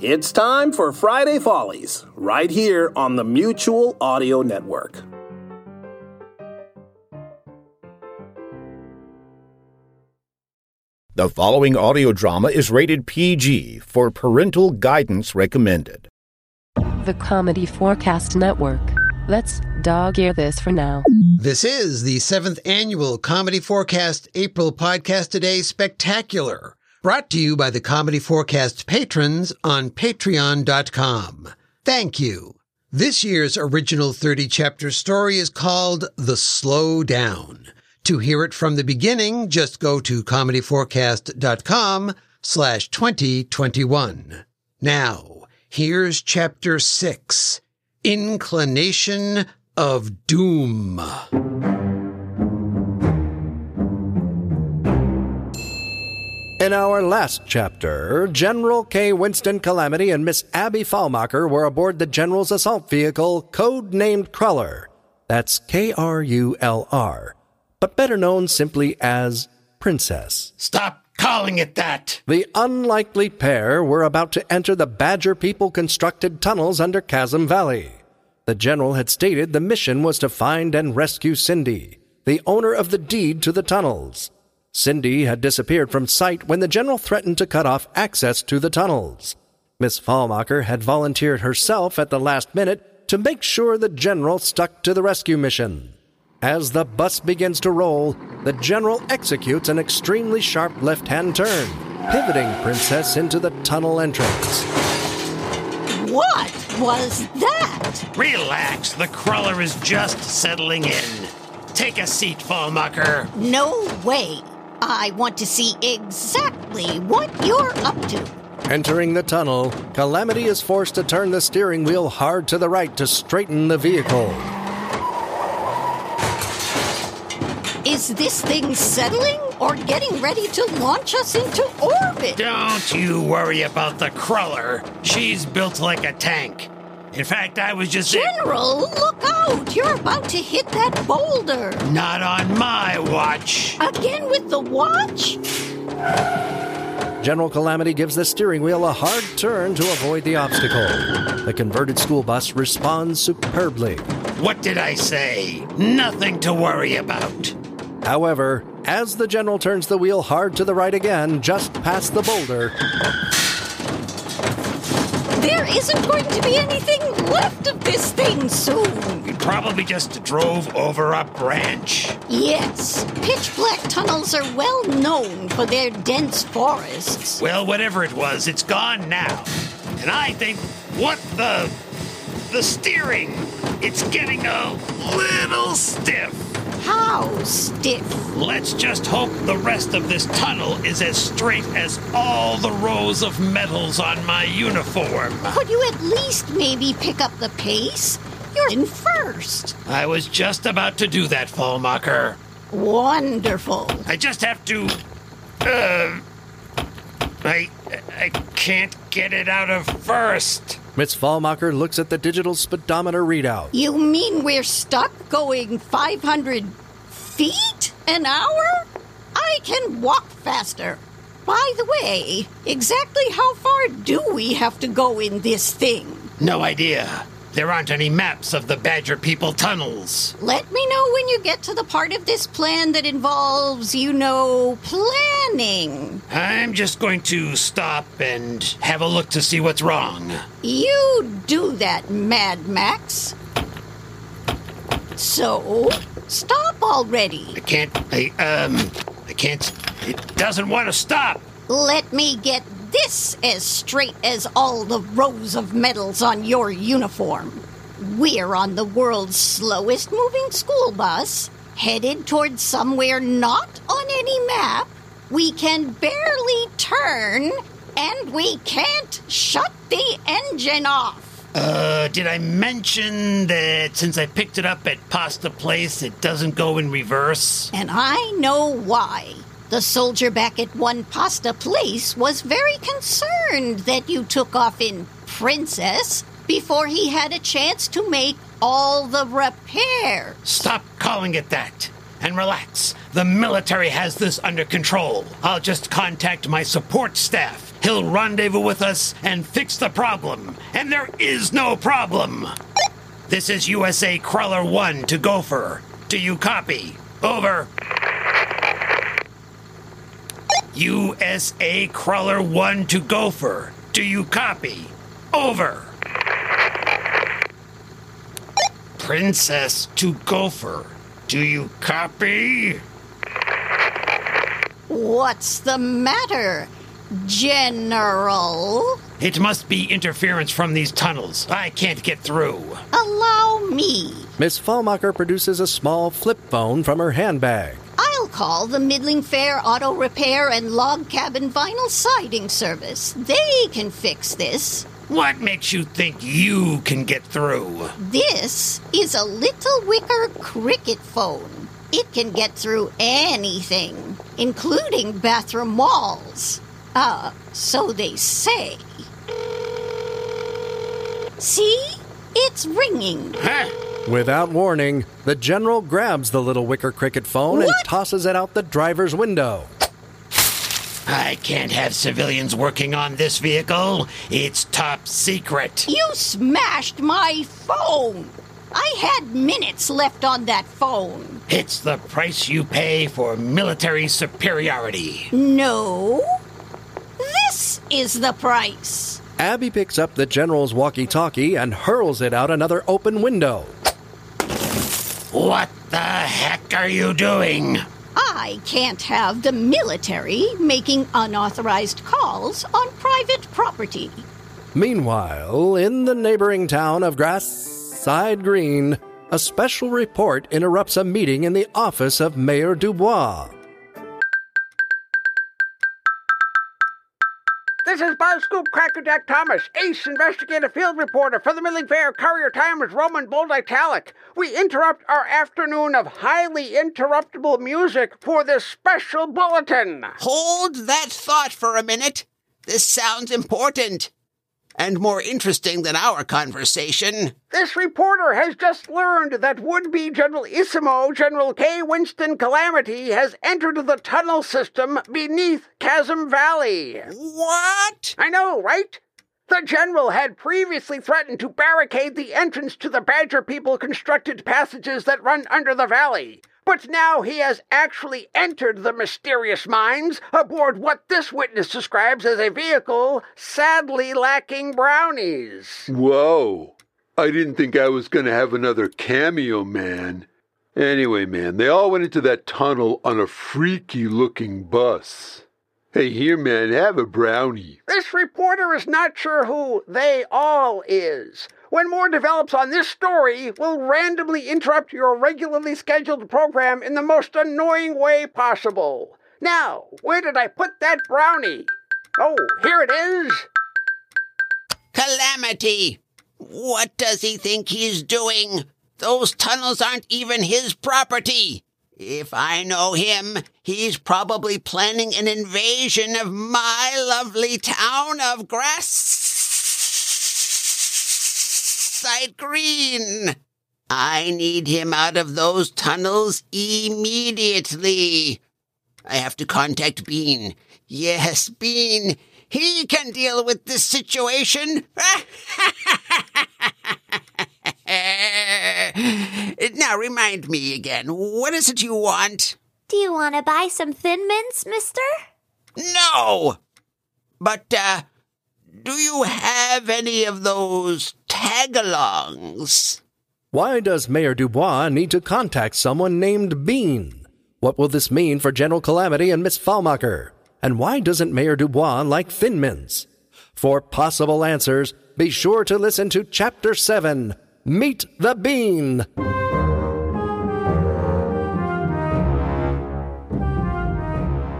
It's time for Friday Follies, right here on the Mutual Audio Network. The following audio drama is rated PG for parental guidance recommended. The Comedy Forecast Network. Let's dog ear this for now. This is the seventh annual Comedy Forecast April Podcast Today Spectacular, brought to you by the Comedy Forecast patrons on patreon.com. Thank you. This year's original 30 chapter story is called The Slow Down. To hear it from the beginning, just go to comedyforecast.com slash 2021. Now, here's chapter six, Inclination of Doom. In our last chapter, General K. Winston Calamity and Miss Abby Fallmacher were aboard the General's assault vehicle, code-named Cruller. That's K-R-U-L-R, but better known simply as Princess. Stop calling it that! The unlikely pair were about to enter the Badger people constructed tunnels under Chasm Valley. The General had stated the mission was to find and rescue Cindy, the owner of the deed to the tunnels. Cindy had disappeared from sight when the General threatened to cut off access to the tunnels. Miss Fallmacher had volunteered herself at the last minute to make sure the General stuck to the rescue mission. As the bus begins to roll, the General executes an extremely sharp left hand turn, pivoting Princess into the tunnel entrance. What was that? Relax, the crawler is just settling in. Take a seat, Fallmucker. No way. I want to see exactly what you're up to. Entering the tunnel, Calamity is forced to turn the steering wheel hard to the right to straighten the vehicle. Is this thing settling or getting ready to launch us into orbit? Don't you worry about the crawler. She's built like a tank. In fact, I was just. General, look out! You're about to hit that boulder. Not on my watch. Again with the watch? General Calamity gives the steering wheel a hard turn to avoid the obstacle. The converted school bus responds superbly. What did I say? Nothing to worry about. However, as the General turns the wheel hard to the right again, just past the boulder, There isn't going to be anything left of this thing soon. We probably just drove over a branch. Yes, pitch black tunnels are well known for their dense forests. Well, whatever it was, it's gone now. And I think, what the. The steering! It's getting a little stiff. How stiff? Let's just hope the rest of this tunnel is as straight as all the rows of medals on my uniform. Could you at least maybe pick up the pace? You're in first. I was just about to do that, Fallmacher. Wonderful. I just have to. Uh. I. I can't get it out of first. Miss Fallmacher looks at the digital speedometer readout. You mean we're stuck going 500 feet an hour? I can walk faster. By the way, exactly how far do we have to go in this thing? No idea. There aren't any maps of the Badger People tunnels. Let me know when you get to the part of this plan that involves, you know, planning. I'm just going to stop and have a look to see what's wrong. You do that, Mad Max. So, stop already. I can't. I, um. I can't. It doesn't want to stop. Let me get this as straight as all the rows of medals on your uniform. We're on the world's slowest moving school bus, headed towards somewhere not on any map. We can barely turn, And we can't shut the engine off. Uh, did I mention that since I picked it up at Pasta Place, it doesn't go in reverse? And I know why. The soldier back at One Pasta Place was very concerned that you took off in Princess before he had a chance to make all the repairs. Stop calling it that. And relax. The military has this under control. I'll just contact my support staff. He'll rendezvous with us and fix the problem. And there is no problem. This is USA Crawler 1 to Gopher. Do you copy? Over. USA Crawler 1 to Gopher. Do you copy? Over. Princess to Gopher. Do you copy? What's the matter, General? It must be interference from these tunnels. I can't get through. Allow me. Miss Fallmacher produces a small flip phone from her handbag. I'll call the Middling Fair Auto Repair and Log Cabin Vinyl Siding Service. They can fix this. What makes you think you can get through? This is a little wicker cricket phone. It can get through anything, including bathroom walls. Uh, so they say. See? It's ringing. Huh? Without warning, the general grabs the little wicker cricket phone and tosses it out the driver's window. I can't have civilians working on this vehicle. It's top secret. You smashed my phone. I had minutes left on that phone. It's the price you pay for military superiority. No. This is the price. Abby picks up the general's walkie talkie and hurls it out another open window. What the heck are you doing? I can't have the military making unauthorized calls on private property. Meanwhile, in the neighboring town of Grassside Green, a special report interrupts a meeting in the office of Mayor Dubois. This is Buzz Scoop Crackerjack Thomas, ace investigative field reporter for the Middling Fair Courier Times Roman Bold Italic. We interrupt our afternoon of highly interruptible music for this special bulletin. Hold that thought for a minute. This sounds important. And more interesting than our conversation. This reporter has just learned that would-be Generalissimo, General K. Winston Calamity has entered the tunnel system beneath Chasm Valley. What? I know, right? The general had previously threatened to barricade the entrance to the Badger people constructed passages that run under the valley. But now he has actually entered the mysterious mines aboard what this witness describes as a vehicle sadly lacking brownies. Whoa. I didn't think I was going to have another cameo, man. Anyway, man, they all went into that tunnel on a freaky looking bus. Hey, here, man, have a brownie. This reporter is not sure who they all is. When more develops on this story, we'll randomly interrupt your regularly scheduled program in the most annoying way possible. Now, where did I put that brownie? Oh, here it is. Calamity! What does he think he's doing? Those tunnels aren't even his property. If I know him, he's probably planning an invasion of my lovely town of Grassside Green. I need him out of those tunnels immediately. I have to contact Bean. Yes, Bean. He can deal with this situation. now remind me again, what is it you want? Do you want to buy some Thin Mints, mister? No! But, uh, do you have any of those tag-alongs? Why does Mayor Dubois need to contact someone named Bean? What will this mean for General Calamity and Miss Fallmacher? And why doesn't Mayor Dubois like Thin Mints? For possible answers, be sure to listen to Chapter 7 Meet the Bean.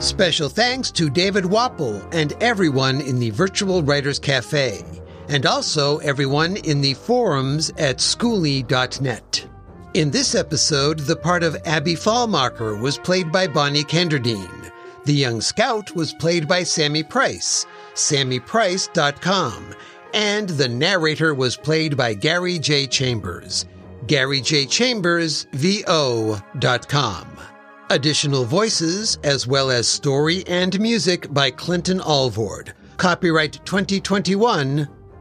Special thanks to David Wapple and everyone in the Virtual Writers Cafe, and also everyone in the forums at schooly.net. In this episode, the part of Abby Fallmacher was played by Bonnie Kenderdine. The young scout was played by Sammy Price, sammyprice.com, and the narrator was played by Gary J. Chambers, garyjchambers.vo.com. Additional voices, as well as story and music by Clinton Alvord. Copyright 2021,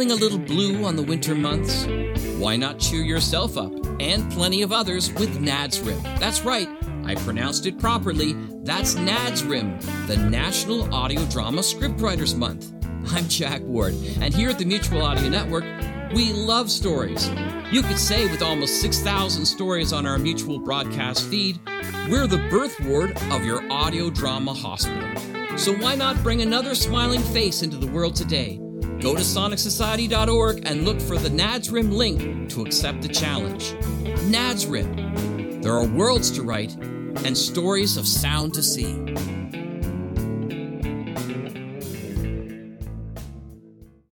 Feeling a little blue on the winter months? Why not cheer yourself up and plenty of others with NADSRIM? That's right, I pronounced it properly. That's NADSRIM, the National Audio Drama Scriptwriters Month. I'm Jack Ward, and here at the Mutual Audio Network, we love stories. You could say, with almost 6,000 stories on our mutual broadcast feed, we're the birth ward of your audio drama hospital. So why not bring another smiling face into the world today? Go to sonicsociety.org and look for the NADSRIM link to accept the challenge. NADSRIM. There are worlds to write and stories of sound to see.